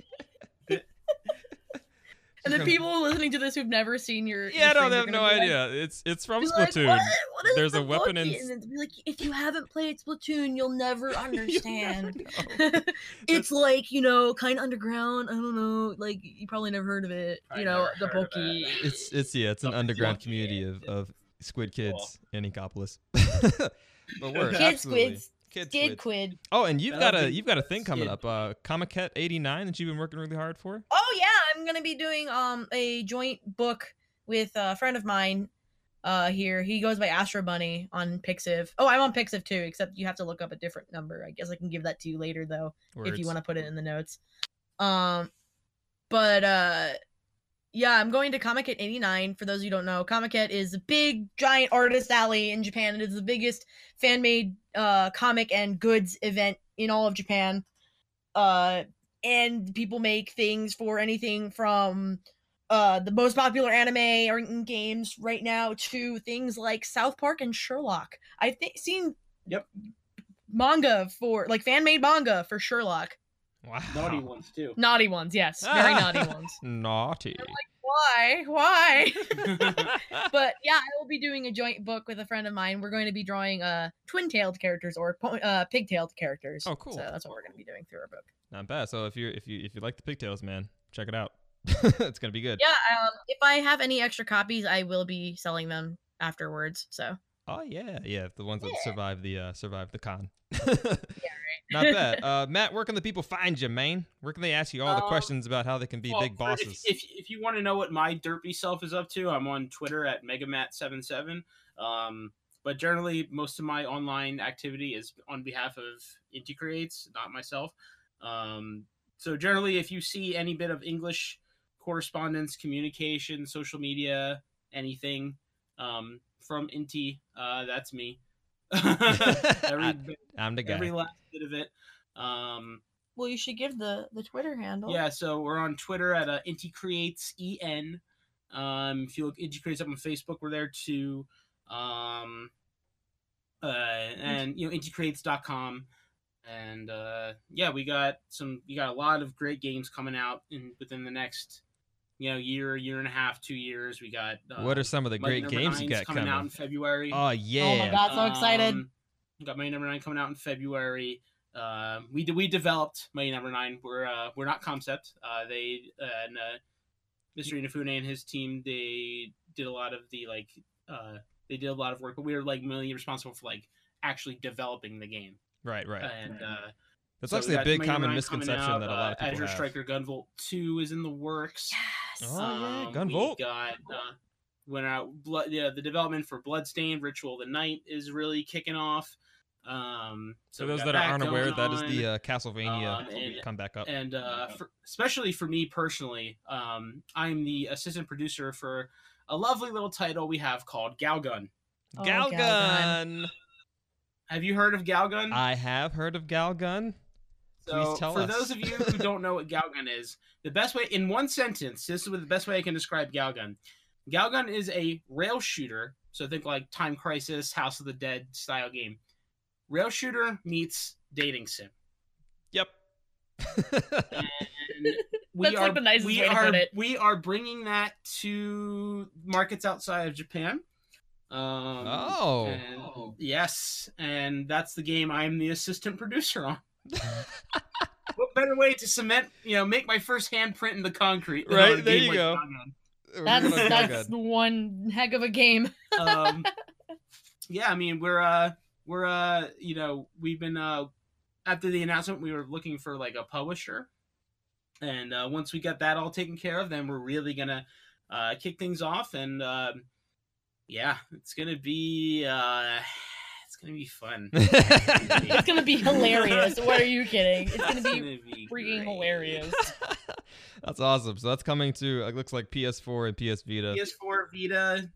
And the people listening to this who've never seen your Yeah, your no, stream they have no gonna like- idea. It's it's from be like, Splatoon. "What? What is There's the a weapon in bookie?" and be like if you haven't played Splatoon, you'll never You understand. never know. it's like you know, kind of underground. I don't know, like you probably never heard of it. I You know, the heard of bookie. It's it's yeah, it's an The underground community of, of squid Cool. kids in Inkopolis. but we're Kid absolutely. squids, Kid skid squids. quid. Oh, and you've That'll got a you've got a thing coming up, uh Comiket eighty nine that you've been working really hard for. Oh yeah, I'm gonna be doing um a joint book with a friend of mine uh here. He goes by Astro Bunny on Pixiv. Oh, I'm on Pixiv too, except you have to look up a different number. I guess I can give that to you later though, if you want to put it in the notes. Um but uh yeah, I'm going to Comiket 89. For those of you who don't know, Comiket is a big giant artist alley in Japan. It is the biggest fan made uh comic and goods event in all of Japan. Uh and people make things for anything from uh the most popular anime or games right now to things like South Park and Sherlock. I've th- seen Yep. manga for like fan made manga for Sherlock. Wow. naughty ones too Naughty ones, yes, very naughty ones. Naughty. Like, Why? Why? but yeah, I will be doing a joint book with a friend of mine. We're going to be drawing uh twin-tailed characters or uh pig-tailed characters. Oh, cool. So that's what we're going to be doing through our book. Not bad. So if you if you if you like the pigtails, man, check it out. it's gonna be good. Yeah, um, if I have any extra copies, I will be selling them afterwards. So Oh yeah, yeah, the ones that Yeah. survive the uh survive the con. Not bad. Uh Matt, where can the people find you, man? Where can they ask you all the Um, questions about how they can be Well, big for- if- bosses? If, if, you want to know what my derpy self is up to, I'm on Twitter at megamat77. Um, but generally, most of my online activity is on behalf of Inti Creates, not myself. Um, so generally, if you see any bit of English correspondence, communication, social media, anything um, from Inti, uh, that's me. every, bit- I'm the guy. every last bit of it. Um, well, you should give the the Twitter handle. yeah, so we're on Twitter at uh, Inti Creates En. Um, if you look Inti Creates up on Facebook, we're there too. Um, uh, and you know inticreates.com. And uh, yeah, we got some. We got a lot of great games coming out in within the next, you know, year, year and a half, two years. We got. Uh, what are some of the Mighty great Number games you got coming, coming? out in February. Oh yeah. oh my God. so excited. Um, Got Mighty Number Nine coming out in February. Uh, we d- we developed Mighty Number Nine. We're uh, we're not concept. Uh, they uh, and uh, Mr. Inafune and his team they did a lot of the like uh, they did a lot of work, but we were like mainly responsible for like actually developing the game. Right, right. And uh, That's so actually a big Mighty common misconception out, that a lot of uh, people Azure have. Striker Gunvolt Two is in the works. Yes. Oh, yeah, Um, Gunvolt. We got uh, when our blood, yeah, the development for Bloodstained Ritual of the Night is really kicking off. Um, For those got that aren't going aware, that is the uh, Castlevania Um, and- come back up. and uh, for, especially for me personally, um, I'm the assistant producer for a lovely little title we have called Galgun. Oh, Galgun. Galgun. Have you heard of Galgun? I have heard of Galgun. So, tell for us. those of you who don't know what Galgun is, the best way, in one sentence, this is the best way I can describe Galgun. Galgun is a rail shooter, so think like Time Crisis, House of the Dead style game. Rail shooter meets dating sim. Yep. And we That's, are like, the nicest we way to are put it. we are bringing that to markets outside of Japan. Um, oh. and- yes, and that's the game I'm the assistant producer on. what better way to cement, you know, make my first handprint in the concrete? than Right, there you like go. Galgun? We're That's that's one heck of a game. um, yeah, I mean, we're uh, we're uh, you know, we've been uh, after the announcement, we were looking for like a publisher, and uh, once we get that all taken care of, then we're really gonna uh, kick things off, and um, yeah, it's gonna be uh, it's gonna be fun. It's gonna be hilarious. what are you kidding? It's gonna be be freaking great. hilarious. that's awesome. So that's coming to it looks like PS4 and PS Vita. PS4, Vita,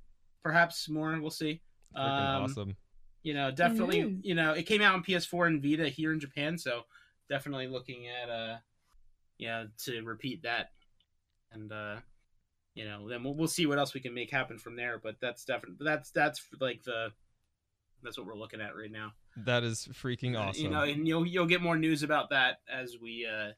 perhaps more. We'll see. Um, awesome. You know, definitely. Mhm. You know, it came out on PS4 and Vita here in Japan, so definitely looking at uh, you know, to repeat that, and uh, you know, then we'll, we'll see what else we can make happen from there. But that's definitely that's that's like the that's what we're looking at right now. That is freaking Uh, awesome. You know, and you'll you'll get more news about that as we uh,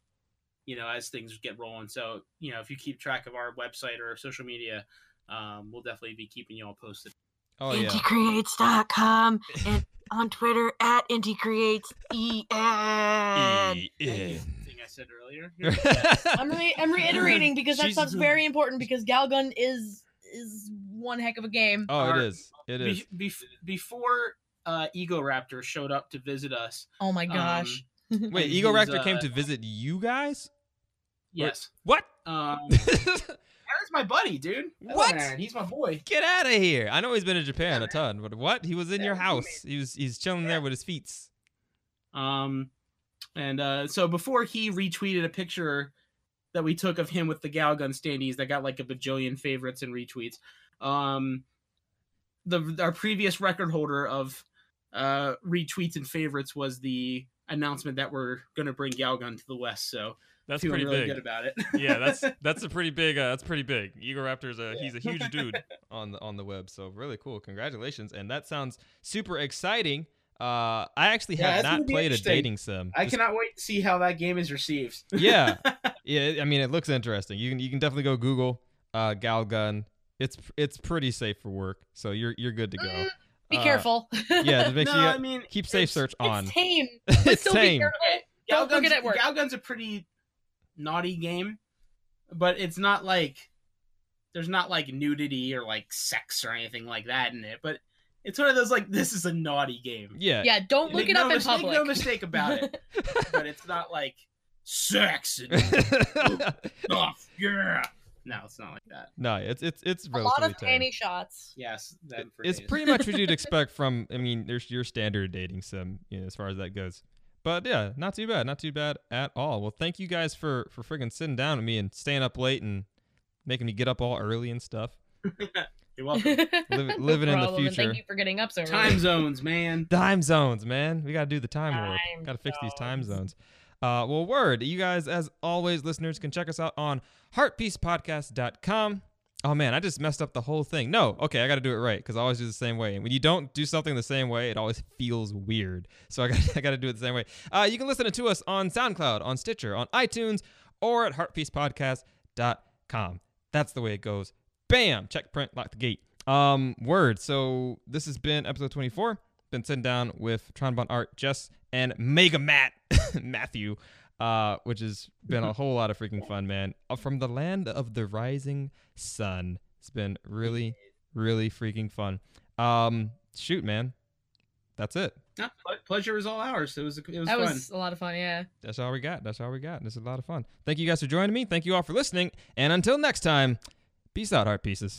you know, as things get rolling. So you know, if you keep track of our website or social media, um, we'll definitely be keeping you all posted. Oh yeah. Inticreates.com and on Twitter at Inticreates E EN. E-N. thing I said earlier. I'm re- I'm reiterating because that She's- stuff's very important because Galgun is is one heck of a game. oh, it Our- is. It is. Be- bef- before uh, Ego Raptor showed up to visit us. Oh my gosh. um, Wait, Ego he's, Raptor came uh, to visit you guys? Yes. What? Um, Aaron's my buddy, dude. I What? Aaron. He's my boy. Get out of here! I know he's been in Japan Yeah, a ton, but what? He was in Yeah, your house. He was he's chilling there with his feet. Um, and uh, so before he retweeted a picture that we took of him with the Galgun standees that got like a bajillion favorites and retweets, um, the our previous record holder of uh retweets and favorites was the announcement that we're going to bring Galgun to the West. So That's feeling pretty really big. good about it. yeah, that's that's a pretty big. Uh, that's pretty big. Ego Raptor's a he's a huge dude. on the on the web. So really cool. Congratulations. And that sounds super exciting. Uh I actually Yeah, have not played a interesting. dating sim. I Just- cannot wait to see how that game is received. yeah. Yeah, I mean it looks interesting. You can you can definitely go Google uh Galgun. It's it's pretty safe for work. So you're you're good to go. Mm, Be Uh, careful. Yeah, just make no, sure you I mean keep safe search on. It's tame. It's still be tame. careful. Okay, Don't look Galgun's, at work. Galgun's a pretty naughty game. but it's not like there's not like nudity or like sex or anything like that in it. But it's one of those like this is a naughty game. Yeah. Yeah, don't look Make it no up in mis- make public. no mistake about it. but it's not like sex and stuff. Oh, yeah. No, it's not like that. no, it's it's it's a relatively lot of tame. panty shots. Yes, then it's days. pretty much what you'd expect from I mean, there's your standard dating sim, you know, as far as that goes. But yeah, not too bad, not too bad at all. Well, thank you guys for for friggin' sitting down with me and staying up late and making me get up all early and stuff. You're welcome. Liv- No living in the future. thank you for getting up so early. Time zones, man. Time zones, man. We gotta do the time warp. Time Gotta fix these time zones. zones. Uh, well, word. You guys, as always, listeners, can check us out on heartpiecepodcast.com. Oh man, I just messed up the whole thing. No, okay, I got to do it right because I always do the same way. And when you don't do something the same way, it always feels weird. So I got I got to do it the same way. Uh, you can listen to us on SoundCloud, on Stitcher, on iTunes, or at heartpiecepodcast.com. That's the way it goes. Bam! Check print, lock the gate. Um, word. So this has been episode 24. Been sitting down with Tronbon Art, Jess, and Mega Matt Matthew, uh, which has been a whole lot of freaking fun, man. Uh, From the land of the rising sun. It's been really, really freaking fun. Um, shoot, man. That's it. No, pleasure is all ours. It was it was that fun. was a lot of fun. Yeah. That's all we got. That's all we got. This is a lot of fun. Thank you guys for joining me. Thank you all for listening. And until next time, peace out, heart pieces.